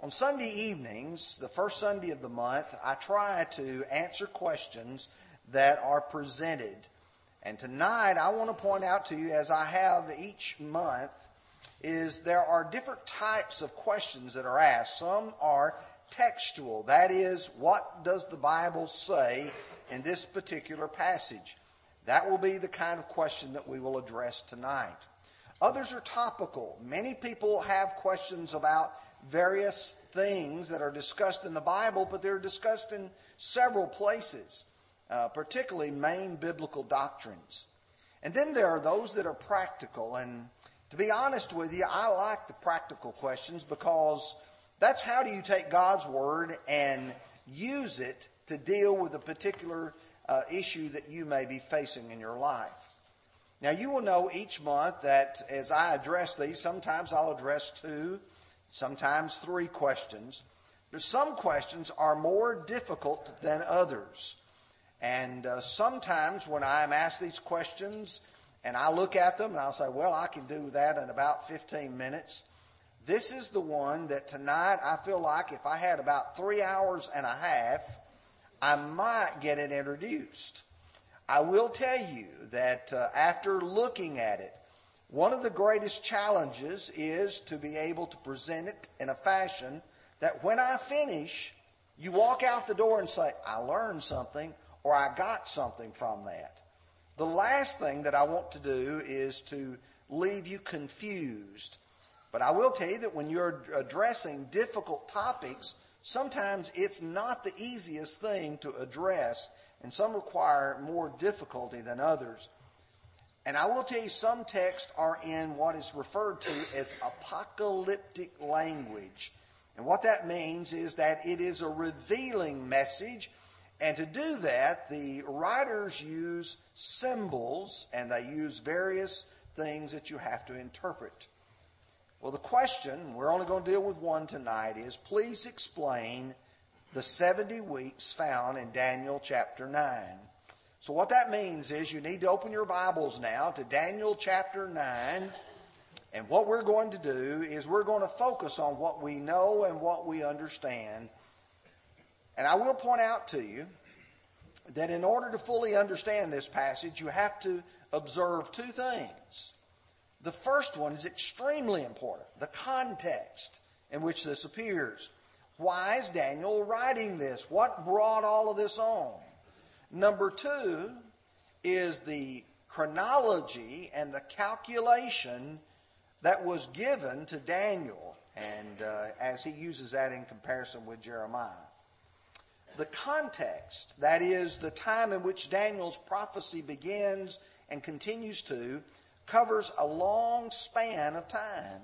On Sunday evenings, the first Sunday of the month, I try to answer questions that are presented. And tonight, I want to point out to you, as I have each month, is there are different types of questions that are asked. Some are textual. That is, what does the Bible say in this particular passage? That will be the kind of question that we will address tonight. Others are topical. Many people have questions about various things that are discussed in the Bible, but they're discussed in several places, uh, particularly main biblical doctrines. And then there are those that are practical. And to be honest with you, I like the practical questions because that's how do you take God's Word and use it to deal with a particular uh, issue that you may be facing in your life. Now, you will know each month that as I address these, sometimes I'll address two, sometimes three questions. But some questions are more difficult than others. And uh, sometimes when I'm asked these questions and I look at them and I'll say, well, I can do that in about 15 minutes. This is the one that tonight I feel like if I had about three hours and a half, I might get it introduced. I will tell you that uh, after looking at it, one of the greatest challenges is to be able to present it in a fashion that when I finish, you walk out the door and say, I learned something or I got something from that. The last thing that I want to do is to leave you confused. But I will tell you that when you're addressing difficult topics, sometimes it's not the easiest thing to address and some require more difficulty than others. And I will tell you, some texts are in what is referred to as apocalyptic language. And what that means is that it is a revealing message. And to do that, the writers use symbols and they use various things that you have to interpret. Well, the question, we're only going to deal with one tonight, is please explain the 70 weeks found in Daniel chapter 9. So, what that means is you need to open your Bibles now to Daniel chapter 9. And what we're going to do is we're going to focus on what we know and what we understand. And I will point out to you that in order to fully understand this passage, you have to observe two things. The first one is extremely important the context in which this appears. Why is Daniel writing this? What brought all of this on? Number two is the chronology and the calculation that was given to Daniel, and uh, as he uses that in comparison with Jeremiah. The context, that is, the time in which Daniel's prophecy begins and continues to, covers a long span of time.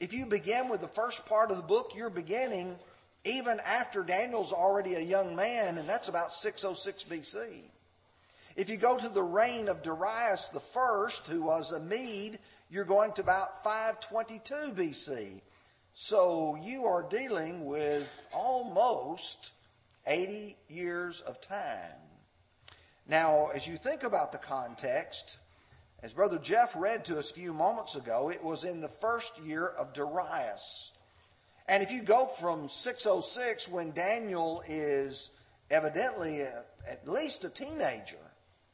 If you begin with the first part of the book, you're beginning even after Daniel's already a young man, and that's about 606 BC. If you go to the reign of Darius the first, who was a Mede, you're going to about 522 BC. So you are dealing with almost 80 years of time. Now, as you think about the context, as Brother Jeff read to us a few moments ago, it was in the first year of Darius. And if you go from 606, when Daniel is evidently a, at least a teenager,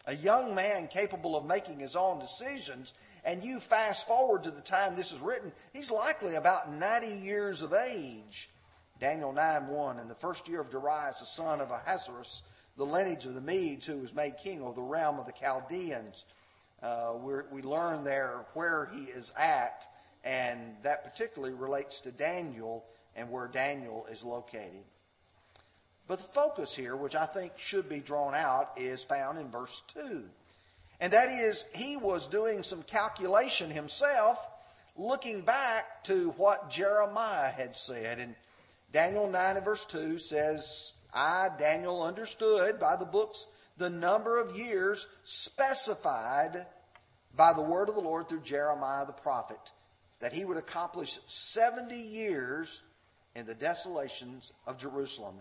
a young man capable of making his own decisions, and you fast forward to the time this is written, he's likely about 90 years of age. Daniel 9 1, in the first year of Darius, the son of Ahasuerus, the lineage of the Medes, who was made king of the realm of the Chaldeans uh, we learn there where he is at, and that particularly relates to Daniel and where Daniel is located. But the focus here, which I think should be drawn out, is found in verse 2. And that is, he was doing some calculation himself, looking back to what Jeremiah had said. And Daniel 9 and verse 2 says, I, Daniel, understood by the books the number of years specified by the word of the Lord through Jeremiah the prophet, that he would accomplish 70 years in the desolations of Jerusalem.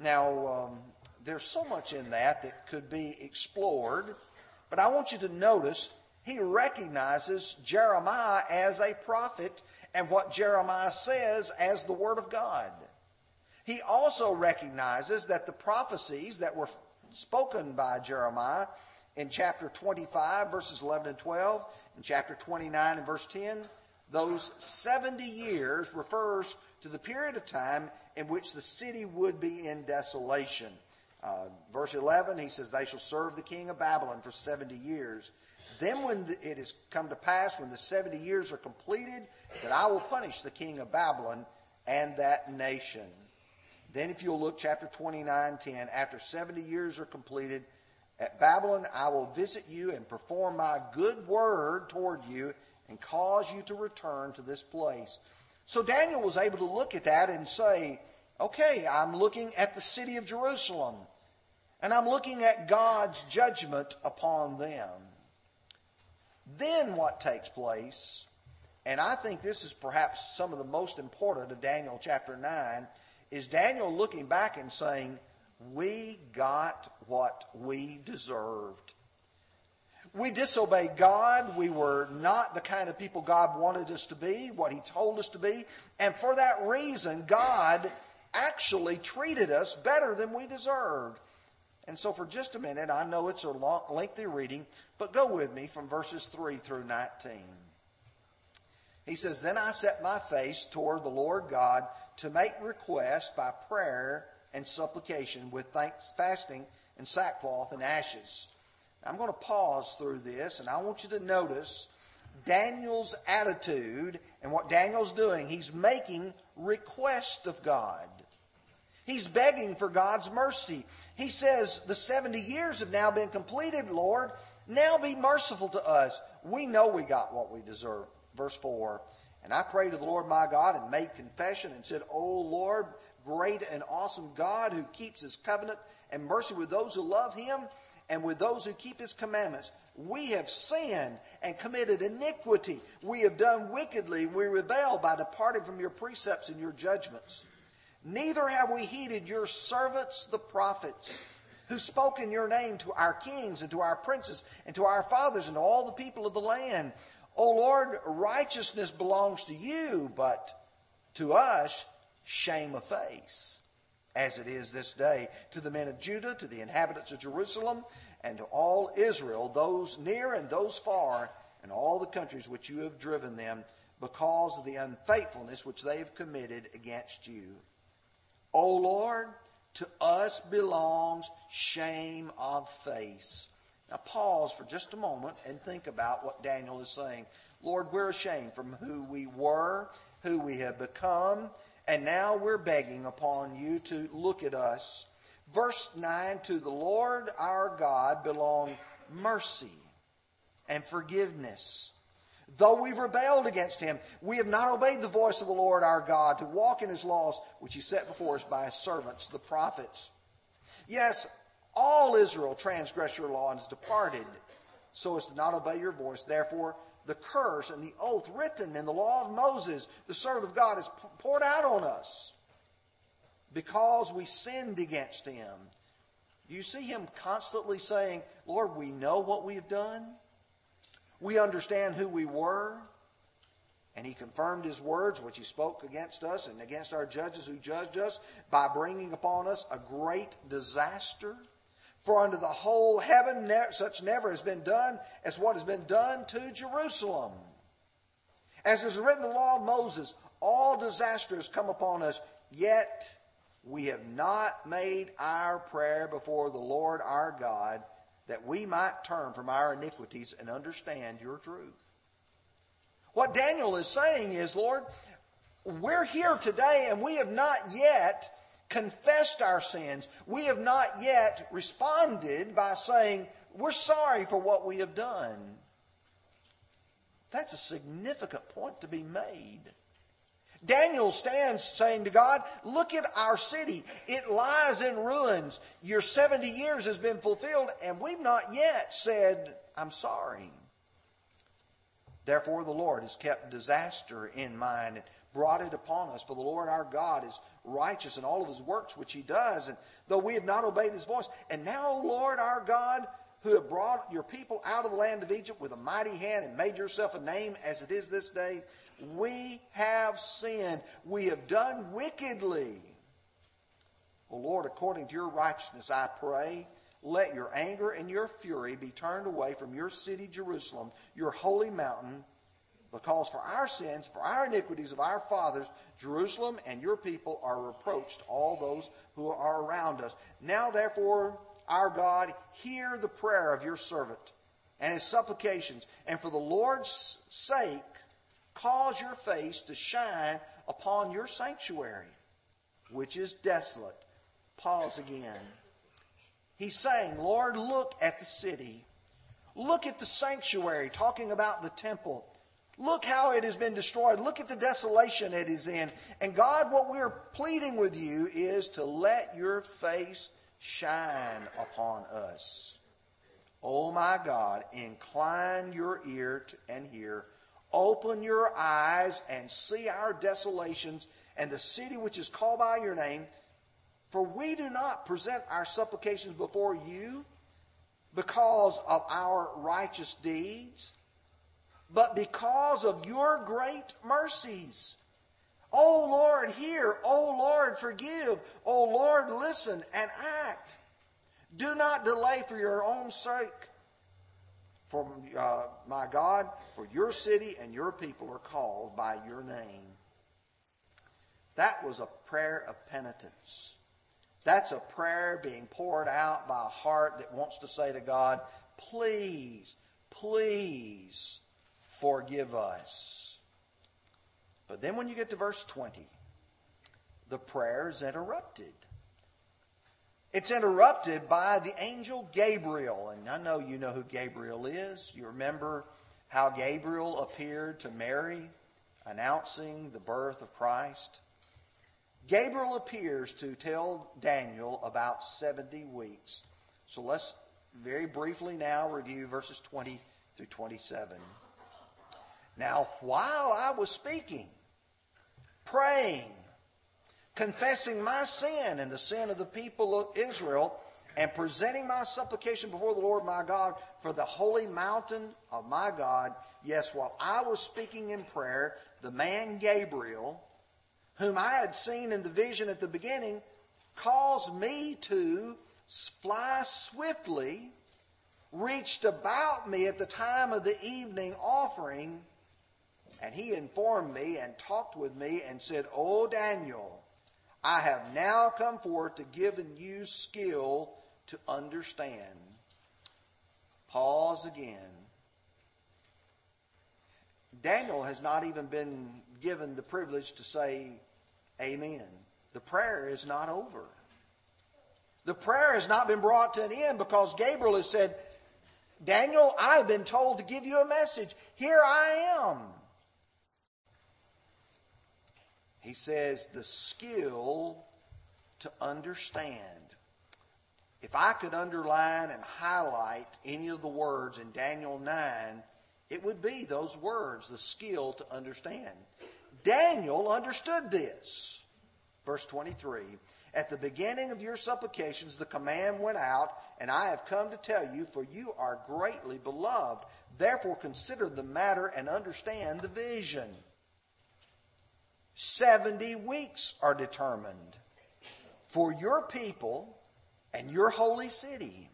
Now, um, there's so much in that that could be explored, but I want you to notice he recognizes Jeremiah as a prophet and what Jeremiah says as the Word of God. He also recognizes that the prophecies that were spoken by Jeremiah in chapter 25, verses 11 and 12, in chapter 29 and verse 10, those 70 years refers to the period of time in which the city would be in desolation. Uh, verse 11, he says, They shall serve the king of Babylon for 70 years. Then, when the, it has come to pass, when the 70 years are completed, that I will punish the king of Babylon and that nation. Then, if you'll look, chapter 29, 10, after 70 years are completed, at Babylon I will visit you and perform my good word toward you and cause you to return to this place. So Daniel was able to look at that and say, okay, I'm looking at the city of Jerusalem, and I'm looking at God's judgment upon them. Then what takes place, and I think this is perhaps some of the most important of Daniel chapter 9, is Daniel looking back and saying, We got what we deserved. We disobeyed God. We were not the kind of people God wanted us to be, what He told us to be. And for that reason, God actually treated us better than we deserved. And so, for just a minute, I know it's a long, lengthy reading, but go with me from verses 3 through 19. He says, Then I set my face toward the Lord God to make request by prayer and supplication with thanks, fasting and sackcloth and ashes. I'm going to pause through this, and I want you to notice Daniel's attitude and what Daniel's doing. He's making request of God. He's begging for God's mercy. He says, The 70 years have now been completed, Lord. Now be merciful to us. We know we got what we deserve. Verse 4 And I prayed to the Lord my God and made confession and said, O Lord, great and awesome God who keeps his covenant and mercy with those who love him and with those who keep his commandments. We have sinned and committed iniquity. We have done wickedly. We rebel by departing from your precepts and your judgments. Neither have we heeded your servants, the prophets, who spoke in your name to our kings and to our princes and to our fathers and to all the people of the land. O Lord, righteousness belongs to you, but to us, shame of face, as it is this day, to the men of Judah, to the inhabitants of Jerusalem, and to all Israel, those near and those far, and all the countries which you have driven them, because of the unfaithfulness which they have committed against you. O Lord, to us belongs shame of face. Now pause for just a moment and think about what Daniel is saying. Lord, we're ashamed from who we were, who we have become, and now we're begging upon you to look at us. Verse 9 To the Lord our God belong mercy and forgiveness Though we've rebelled against him, we have not obeyed the voice of the Lord our God to walk in his laws, which he set before us by his servants, the prophets. Yes, all Israel transgressed your law and has departed so as to not obey your voice. Therefore, the curse and the oath written in the law of Moses, the servant of God, is poured out on us because we sinned against him. You see him constantly saying, Lord, we know what we have done? We understand who we were, and he confirmed his words, which he spoke against us and against our judges who judged us, by bringing upon us a great disaster. For unto the whole heaven such never has been done as what has been done to Jerusalem. As is written in the law of Moses, all disaster has come upon us, yet we have not made our prayer before the Lord our God that we might turn from our iniquities and understand your truth. What Daniel is saying is, Lord, we're here today and we have not yet confessed our sins. We have not yet responded by saying, We're sorry for what we have done. That's a significant point to be made. Daniel stands saying to God, Look at our city. It lies in ruins. Your 70 years has been fulfilled, and we've not yet said, I'm sorry. Therefore, the Lord has kept disaster in mind brought it upon us. For the Lord our God is righteous in all of his works which he does, and though we have not obeyed his voice. And now, O Lord our God, who have brought your people out of the land of Egypt with a mighty hand and made yourself a name as it is this day, we have sinned. We have done wickedly. O Lord, according to your righteousness, I pray, let your anger and your fury be turned away from your city, Jerusalem, your holy mountain, because for our sins, for our iniquities of our fathers, Jerusalem and your people are reproached, all those who are around us. Now, therefore, our God, hear the prayer of your servant and his supplications, and for the Lord's sake, cause your face to shine upon your sanctuary, which is desolate. Pause again. He's saying, Lord, look at the city. Look at the sanctuary, talking about the temple. Look how it has been destroyed. Look at the desolation it is in. And God, what we're pleading with you is to let your face shine upon us. Oh my God, incline your ear to, and hear. Open your eyes and see our desolations and the city which is called by your name. For we do not present our supplications before you because of our righteous deeds, but because of your great mercies. O Lord, hear. O Lord, forgive. O Lord, listen and act. Do not delay for your own sake. For uh, my God, for your city and your people are called by your name. That was a prayer of penitence. That's a prayer being poured out by a heart that wants to say to God, please, please forgive us. But then when you get to verse 20, the prayer is interrupted. It's interrupted by the angel Gabriel. And I know you know who Gabriel is. You remember how Gabriel appeared to Mary announcing the birth of Christ. Gabriel appears to tell Daniel about 70 weeks. So let's very briefly now review verses 20 through 27. Now, while I was speaking, praying, confessing my sin and the sin of the people of Israel, and presenting my supplication before the Lord my God for the holy mountain of my God, yes, while I was speaking in prayer, the man Gabriel, whom I had seen in the vision at the beginning, caused me to fly swiftly, reached about me at the time of the evening offering, and he informed me and talked with me and said, O Daniel, I have now come forth to give you skill to understand. Pause again. Daniel has not even been given the privilege to say Amen. The prayer is not over. The prayer has not been brought to an end because Gabriel has said, Daniel, I've been told to give you a message. Here I am. He says, the skill to understand. If I could underline and highlight any of the words in Daniel 9, it would be those words, the skill to understand. Daniel understood this. Verse 23 At the beginning of your supplications, the command went out, and I have come to tell you, for you are greatly beloved. Therefore, consider the matter and understand the vision. Seventy weeks are determined for your people and your holy city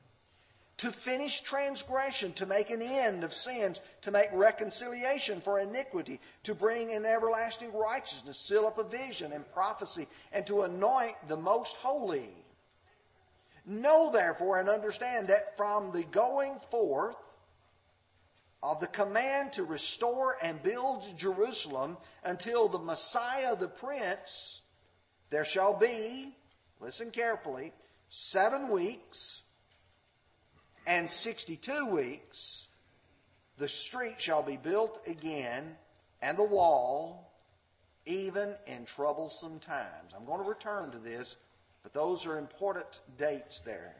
to finish transgression, to make an end of sins, to make reconciliation for iniquity, to bring in everlasting righteousness, seal up a vision and prophecy, and to anoint the most holy. Know therefore and understand that from the going forth of the command to restore and build Jerusalem until the Messiah the Prince, there shall be, listen carefully, seven weeks and 62 weeks, the street shall be built again, and the wall, even in troublesome times. I'm going to return to this, but those are important dates there.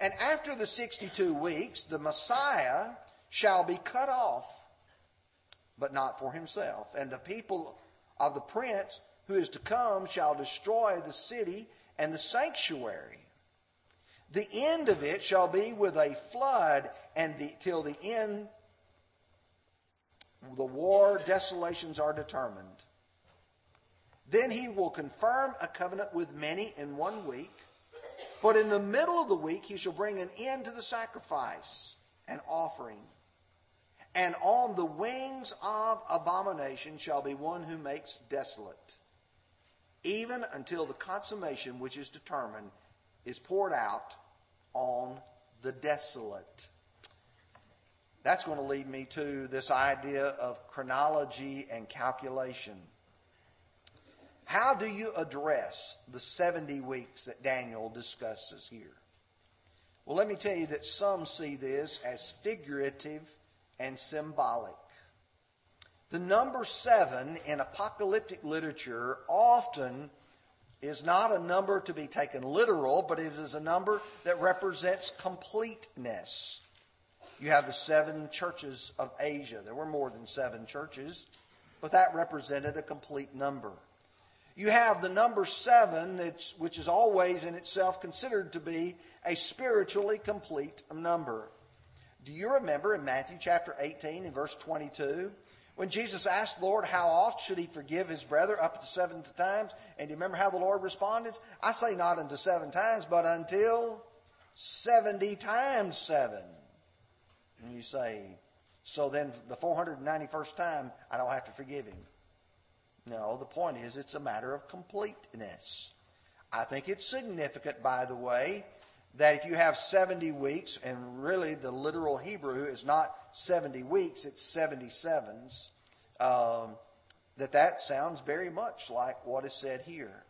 And after the 62 weeks, the Messiah shall be cut off, but not for himself. And the people of the prince who is to come shall destroy the city and the sanctuary. The end of it shall be with a flood, and the, till the end, the war desolations are determined. Then he will confirm a covenant with many in one week. But in the middle of the week, he shall bring an end to the sacrifice and offering. And on the wings of abomination shall be one who makes desolate, even until the consummation which is determined is poured out on the desolate. That's going to lead me to this idea of chronology and calculation. How do you address the 70 weeks that Daniel discusses here? Well, let me tell you that some see this as figurative and symbolic. The number seven in apocalyptic literature often is not a number to be taken literal, but it is a number that represents completeness. You have the seven churches of Asia. There were more than seven churches, but that represented a complete number. You have the number seven, which is always in itself considered to be a spiritually complete number. Do you remember in Matthew chapter 18 and verse 22 when Jesus asked the Lord how oft should he forgive his brother up to seven times? And do you remember how the Lord responded? I say not unto seven times, but until 70 times seven. And you say, so then the 491st time, I don't have to forgive him. No, the point is it's a matter of completeness. I think it's significant, by the way, that if you have 70 weeks, and really the literal Hebrew is not 70 weeks, it's 77s, um, that that sounds very much like what is said here.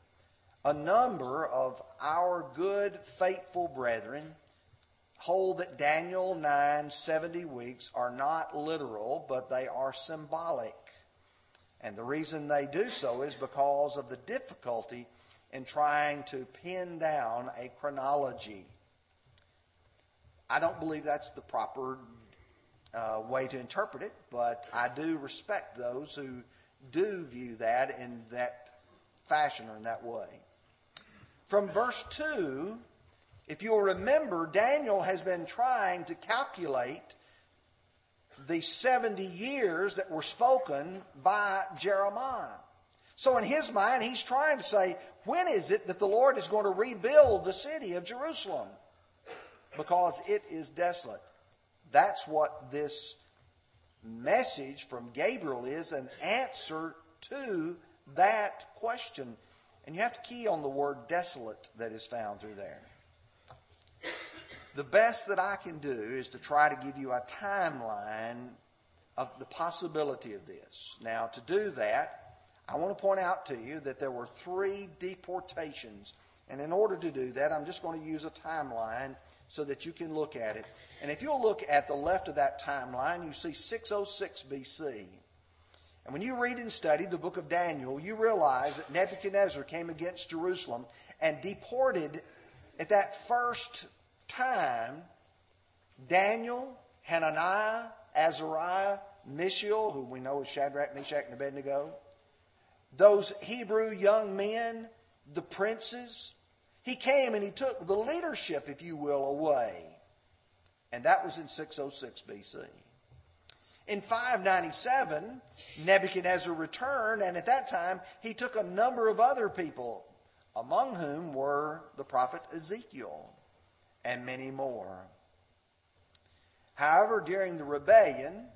A number of our good, faithful brethren hold that Daniel 9, 70 weeks are not literal, but they are symbolic. And the reason they do so is because of the difficulty in trying to pin down a chronology. I don't believe that's the proper uh, way to interpret it, but I do respect those who do view that in that fashion or in that way. From verse 2, if you'll remember, Daniel has been trying to calculate the 70 years that were spoken by Jeremiah. So in his mind, he's trying to say, when is it that the Lord is going to rebuild the city of Jerusalem? Because it is desolate. That's what this message from Gabriel is an answer to that question. And you have to key on the word desolate that is found through there the best that I can do is to try to give you a timeline of the possibility of this. Now, to do that, I want to point out to you that there were three deportations. And in order to do that, I'm just going to use a timeline so that you can look at it. And if you'll look at the left of that timeline, you see 606 BC. And when you read and study the book of Daniel, you realize that Nebuchadnezzar came against Jerusalem and deported at that first time, Daniel, Hananiah, Azariah, Mishael, who we know as Shadrach, Meshach, and Abednego, those Hebrew young men, the princes, he came and he took the leadership, if you will, away. And that was in 606 BC. In 597, Nebuchadnezzar returned, and at that time he took a number of other people, among whom were the prophet Ezekiel and many more. However, during the rebellion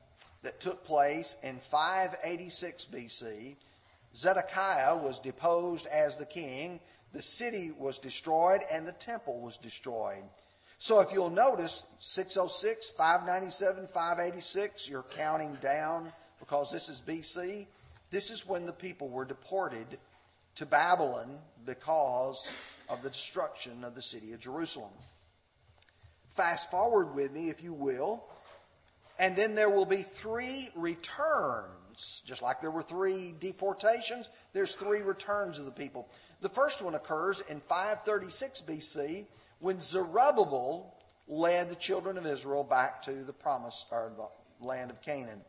that took place in 586 BC, Zedekiah was deposed as the king, the city was destroyed, and the temple was destroyed. So if you'll notice, 606, 597, 586, you're counting down because this is BC. This is when the people were deported to Babylon because of the destruction of the city of Jerusalem. Fast forward with me, if you will. And then there will be three returns. Just like there were three deportations, there's three returns of the people. The first one occurs in 536 BC when Zerubbabel led the children of Israel back to the promise or the land of Canaan.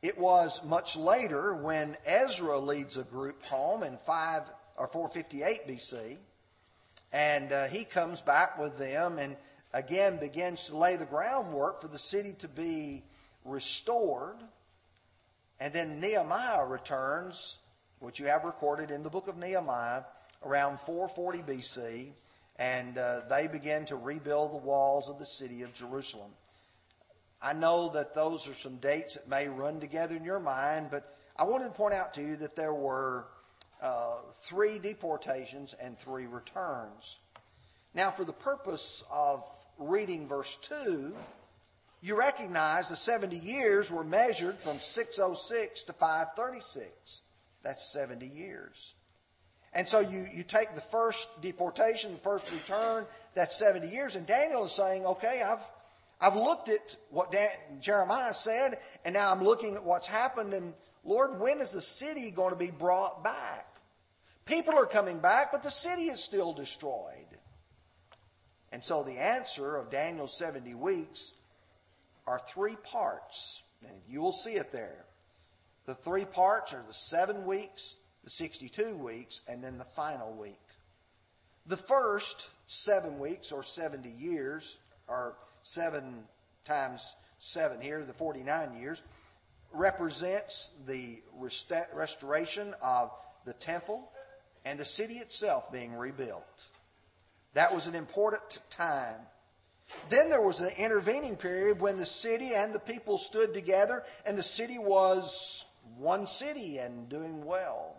It was much later when Ezra leads a group home in 5 or 458 BC And uh, he comes back with them and again begins to lay the groundwork for the city to be restored. And then Nehemiah returns, which you have recorded in the book of Nehemiah, around 440 BC, and uh, they begin to rebuild the walls of the city of Jerusalem. I know that those are some dates that may run together in your mind, but I wanted to point out to you that there were uh, three deportations and three returns. Now, for the purpose of reading verse 2, you recognize the 70 years were measured from 606 to 536. That's 70 years. And so you, you take the first deportation, the first return, that's 70 years. And Daniel is saying, okay, I've, I've looked at what Dan, Jeremiah said, and now I'm looking at what's happened. And Lord, when is the city going to be brought back? People are coming back, but the city is still destroyed. And so the answer of Daniel's 70 weeks are three parts. And you will see it there. The three parts are the seven weeks, the 62 weeks, and then the final week. The first seven weeks, or 70 years, or seven times seven here, the 49 years, represents the restoration of the temple and the city itself being rebuilt. That was an important time. Then there was an intervening period when the city and the people stood together, and the city was one city and doing well.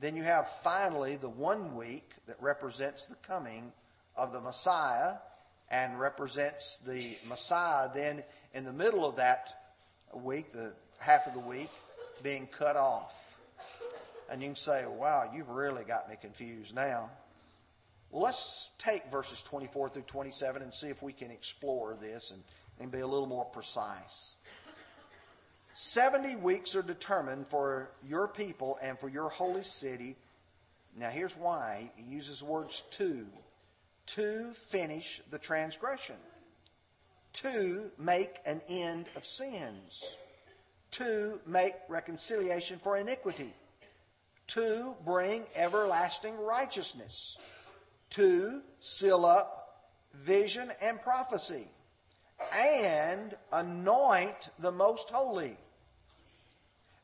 Then you have finally the one week that represents the coming of the Messiah and represents the Messiah then in the middle of that week, the half of the week, being cut off. And you can say, wow, you've really got me confused now. Well, let's take verses 24 through 27 and see if we can explore this and, and be a little more precise. 70 weeks are determined for your people and for your holy city. Now, here's why he uses words to. To finish the transgression. To make an end of sins. To make reconciliation for iniquity. To bring everlasting righteousness to seal up vision and prophecy, and anoint the most holy.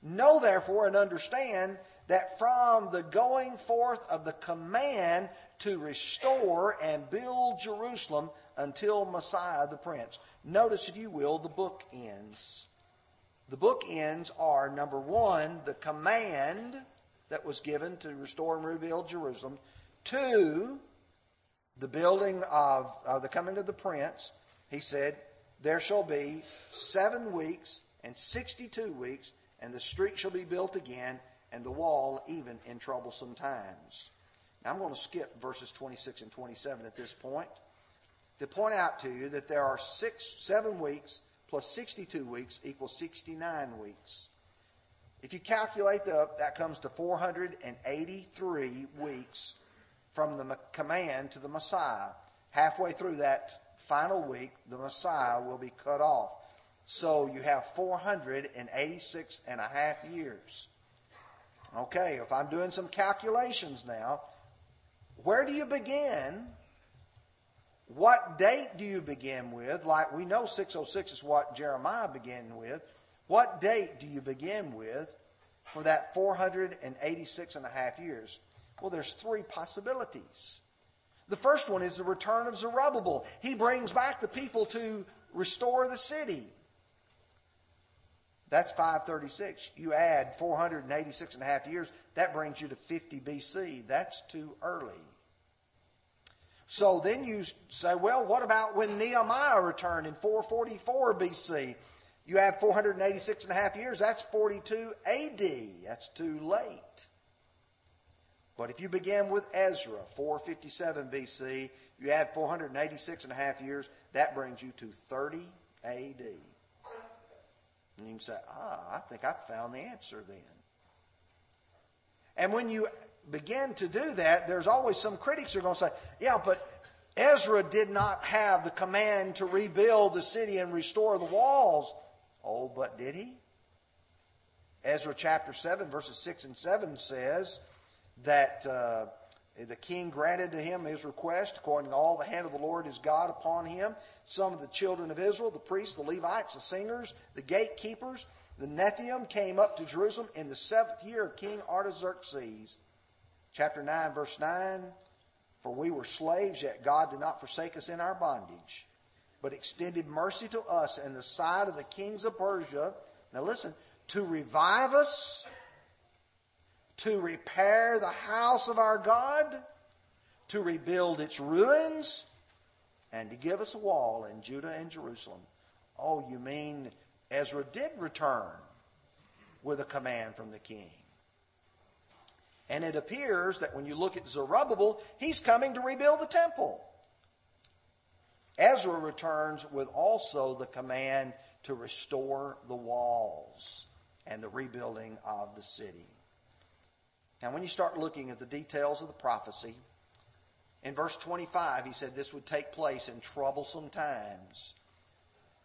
Know therefore and understand that from the going forth of the command to restore and build Jerusalem until Messiah the Prince. Notice, if you will, the book ends. The book ends are number one, the command that was given to restore and rebuild Jerusalem. Two, the building of uh, the coming of the prince, he said, There shall be seven weeks and 62 weeks, and the street shall be built again, and the wall even in troublesome times. Now I'm going to skip verses 26 and 27 at this point to point out to you that there are six, seven weeks plus 62 weeks equals 69 weeks. If you calculate that, that comes to 483 weeks from the command to the Messiah. Halfway through that final week, the Messiah will be cut off. So you have 486 and a half years. Okay, if I'm doing some calculations now, where do you begin? What date do you begin with? Like we know 606 is what Jeremiah began with. What date do you begin with for that 486 and a half years? Well, there's three possibilities. The first one is the return of Zerubbabel. He brings back the people to restore the city. That's 536. You add 486 and a half years, that brings you to 50 BC. That's too early. So then you say, well, what about when Nehemiah returned in 444 BC? You have 486 and a half years, that's 42 AD. That's too late. But if you begin with Ezra, 457 BC, you add 486 and a half years, that brings you to 30 AD. And you can say, ah, I think I found the answer then. And when you begin to do that, there's always some critics who are going to say, yeah, but Ezra did not have the command to rebuild the city and restore the walls. Oh, but did he? Ezra chapter 7, verses 6 and 7 says, that uh, The king granted to him his request, according to all the hand of the Lord his God upon him. Some of the children of Israel, the priests, the Levites, the singers, the gatekeepers, the Nethinim came up to Jerusalem in the seventh year of King Artaxerxes. Chapter 9, verse 9 For we were slaves, yet God did not forsake us in our bondage, but extended mercy to us in the sight of the kings of Persia. Now listen, to revive us to repair the house of our God, to rebuild its ruins, and to give us a wall in Judah and Jerusalem. Oh, you mean Ezra did return with a command from the king. And it appears that when you look at Zerubbabel, he's coming to rebuild the temple. Ezra returns with also the command to restore the walls and the rebuilding of the city. Now, when you start looking at the details of the prophecy, in verse 25, he said this would take place in troublesome times.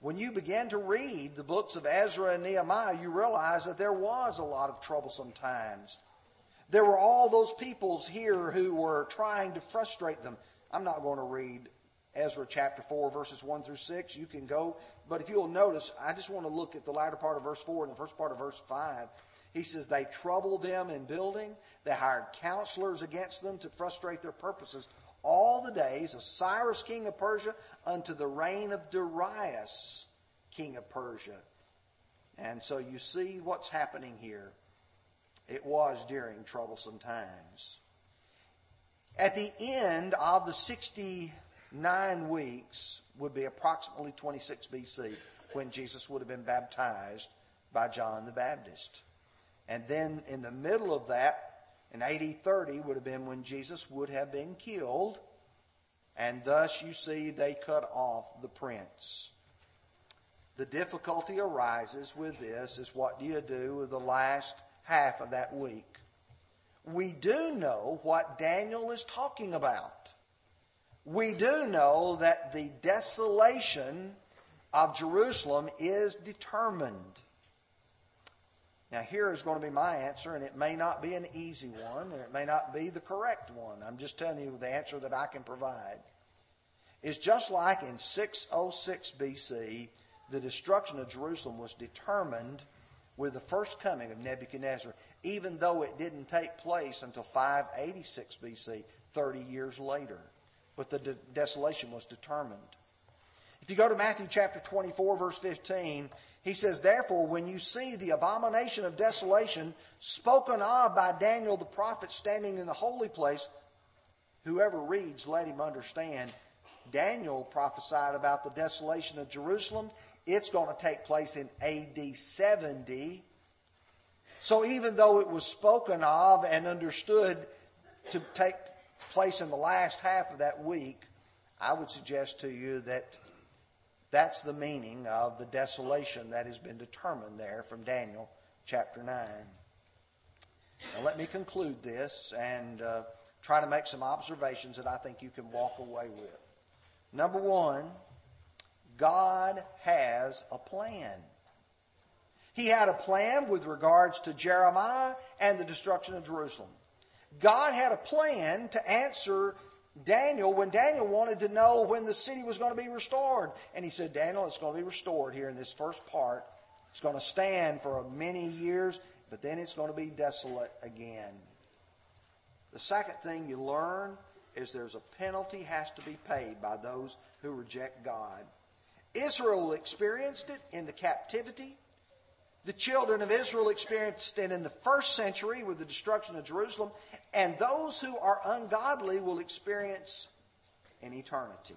When you begin to read the books of Ezra and Nehemiah, you realize that there was a lot of troublesome times. There were all those peoples here who were trying to frustrate them. I'm not going to read Ezra chapter 4, verses 1 through 6. You can go. But if you'll notice, I just want to look at the latter part of verse 4 and the first part of verse 5. He says they troubled them in building. They hired counselors against them to frustrate their purposes all the days of Cyrus, king of Persia, unto the reign of Darius, king of Persia. And so you see what's happening here. It was during troublesome times. At the end of the 69 weeks would be approximately 26 BC when Jesus would have been baptized by John the Baptist. And then in the middle of that, in AD 30 would have been when Jesus would have been killed. And thus you see they cut off the prince. The difficulty arises with this is what do you do with the last half of that week? We do know what Daniel is talking about. We do know that the desolation of Jerusalem is determined. Now, here is going to be my answer, and it may not be an easy one, and it may not be the correct one. I'm just telling you the answer that I can provide. Is just like in 606 BC, the destruction of Jerusalem was determined with the first coming of Nebuchadnezzar, even though it didn't take place until 586 BC, 30 years later. But the de- desolation was determined. If you go to Matthew chapter 24, verse 15, he says, Therefore, when you see the abomination of desolation spoken of by Daniel the prophet standing in the holy place, whoever reads, let him understand. Daniel prophesied about the desolation of Jerusalem. It's going to take place in AD 70. So even though it was spoken of and understood to take place in the last half of that week, I would suggest to you that that's the meaning of the desolation that has been determined there from Daniel chapter 9. Now, let me conclude this and uh, try to make some observations that I think you can walk away with. Number one, God has a plan. He had a plan with regards to Jeremiah and the destruction of Jerusalem. God had a plan to answer Daniel when Daniel wanted to know when the city was going to be restored. And he said, Daniel, it's going to be restored here in this first part. It's going to stand for many years, but then it's going to be desolate again. The second thing you learn is there's a penalty has to be paid by those who reject God. Israel experienced it in the captivity. The children of Israel experienced it in the first century with the destruction of Jerusalem, and those who are ungodly will experience in eternity.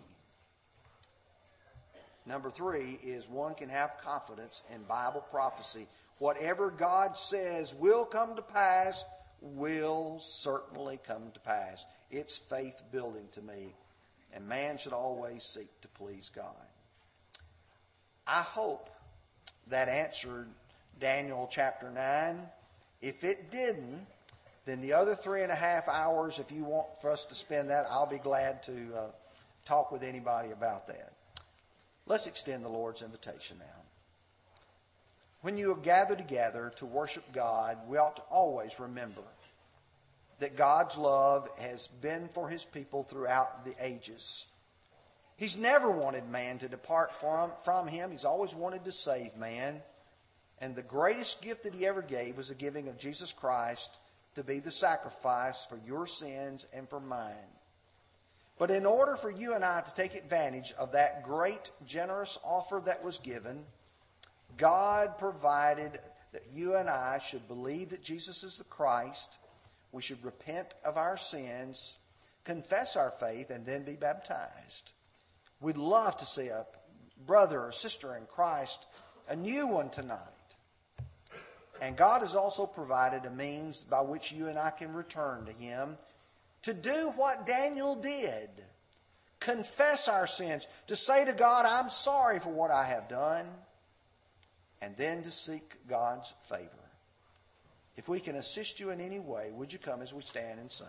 Number three is one can have confidence in Bible prophecy. Whatever God says will come to pass will certainly come to pass. It's faith building to me, and man should always seek to please God. I hope that answered Daniel chapter 9. If it didn't, then the other three and a half hours, if you want for us to spend that, I'll be glad to uh, talk with anybody about that. Let's extend the Lord's invitation now. When you have gathered together to worship God, we ought to always remember that God's love has been for his people throughout the ages. He's never wanted man to depart from, from him. He's always wanted to save man. And the greatest gift that he ever gave was the giving of Jesus Christ to be the sacrifice for your sins and for mine. But in order for you and I to take advantage of that great, generous offer that was given, God provided that you and I should believe that Jesus is the Christ. We should repent of our sins, confess our faith, and then be baptized. We'd love to see a brother or sister in Christ, a new one tonight. And God has also provided a means by which you and I can return to Him to do what Daniel did confess our sins, to say to God, I'm sorry for what I have done, and then to seek God's favor. If we can assist you in any way, would you come as we stand and sing?